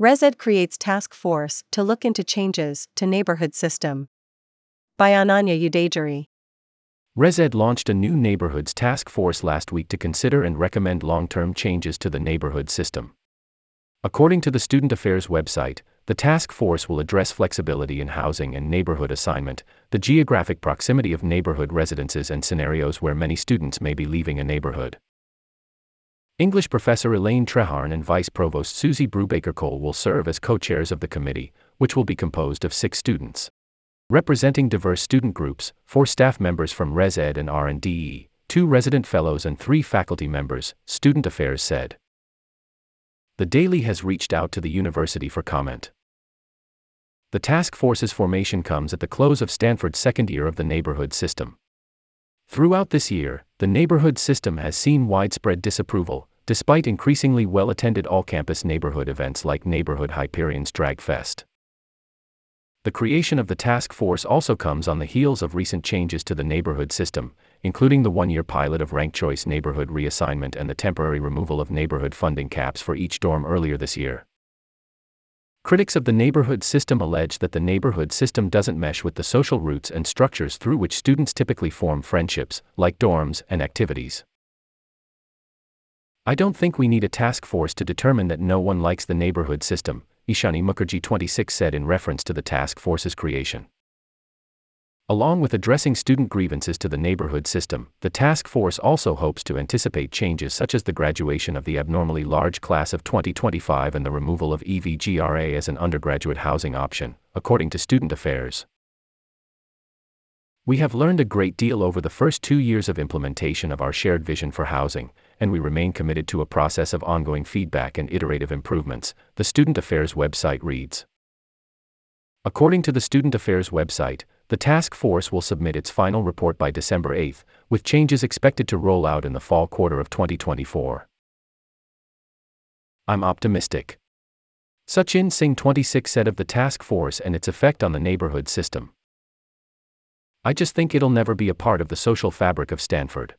ResEd creates task force to look into changes to neighborhood system. By Ananya Udaygiri. ResEd launched a new neighborhoods task force last week to consider and recommend long term changes to the neighborhood system. According to the Student Affairs website, the task force will address flexibility in housing and neighborhood assignment, the geographic proximity of neighborhood residences, and scenarios where many students may be leaving a neighborhood. English professor Elaine Treharne and Vice Provost Susie Brubaker Cole will serve as co chairs of the committee, which will be composed of six students representing diverse student groups, four staff members from ResEd and R&DE, two resident fellows and three faculty members, Student Affairs said. The Daily has reached out to the university for comment. The task force's formation comes at the close of Stanford's second year of the neighborhood system. Throughout this year, the neighborhood system has seen widespread disapproval, despite increasingly well attended all campus neighborhood events like Neighborhood Hyperion's Drag Fest. The creation of the task force also comes on the heels of recent changes to the neighborhood system, including the one year pilot of rank choice neighborhood reassignment and the temporary removal of neighborhood funding caps for each dorm earlier this year. Critics of the neighborhood system allege that the neighborhood system doesn't mesh with the social roots and structures through which students typically form friendships, like dorms and activities. I don't think we need a task force to determine that no one likes the neighborhood system, Ishani Mukherjee 26 said in reference to the task force's creation. Along with addressing student grievances to the neighborhood system, the task force also hopes to anticipate changes such as the graduation of the abnormally large class of 2025 and the removal of EVGRA as an undergraduate housing option, according to Student Affairs. We have learned a great deal over the first two years of implementation of our shared vision for housing, and we remain committed to a process of ongoing feedback and iterative improvements, the Student Affairs website reads. According to the Student Affairs website, the task force will submit its final report by December 8, with changes expected to roll out in the fall quarter of 2024. I'm optimistic. Sachin Singh 26 said of the task force and its effect on the neighborhood system. I just think it'll never be a part of the social fabric of Stanford.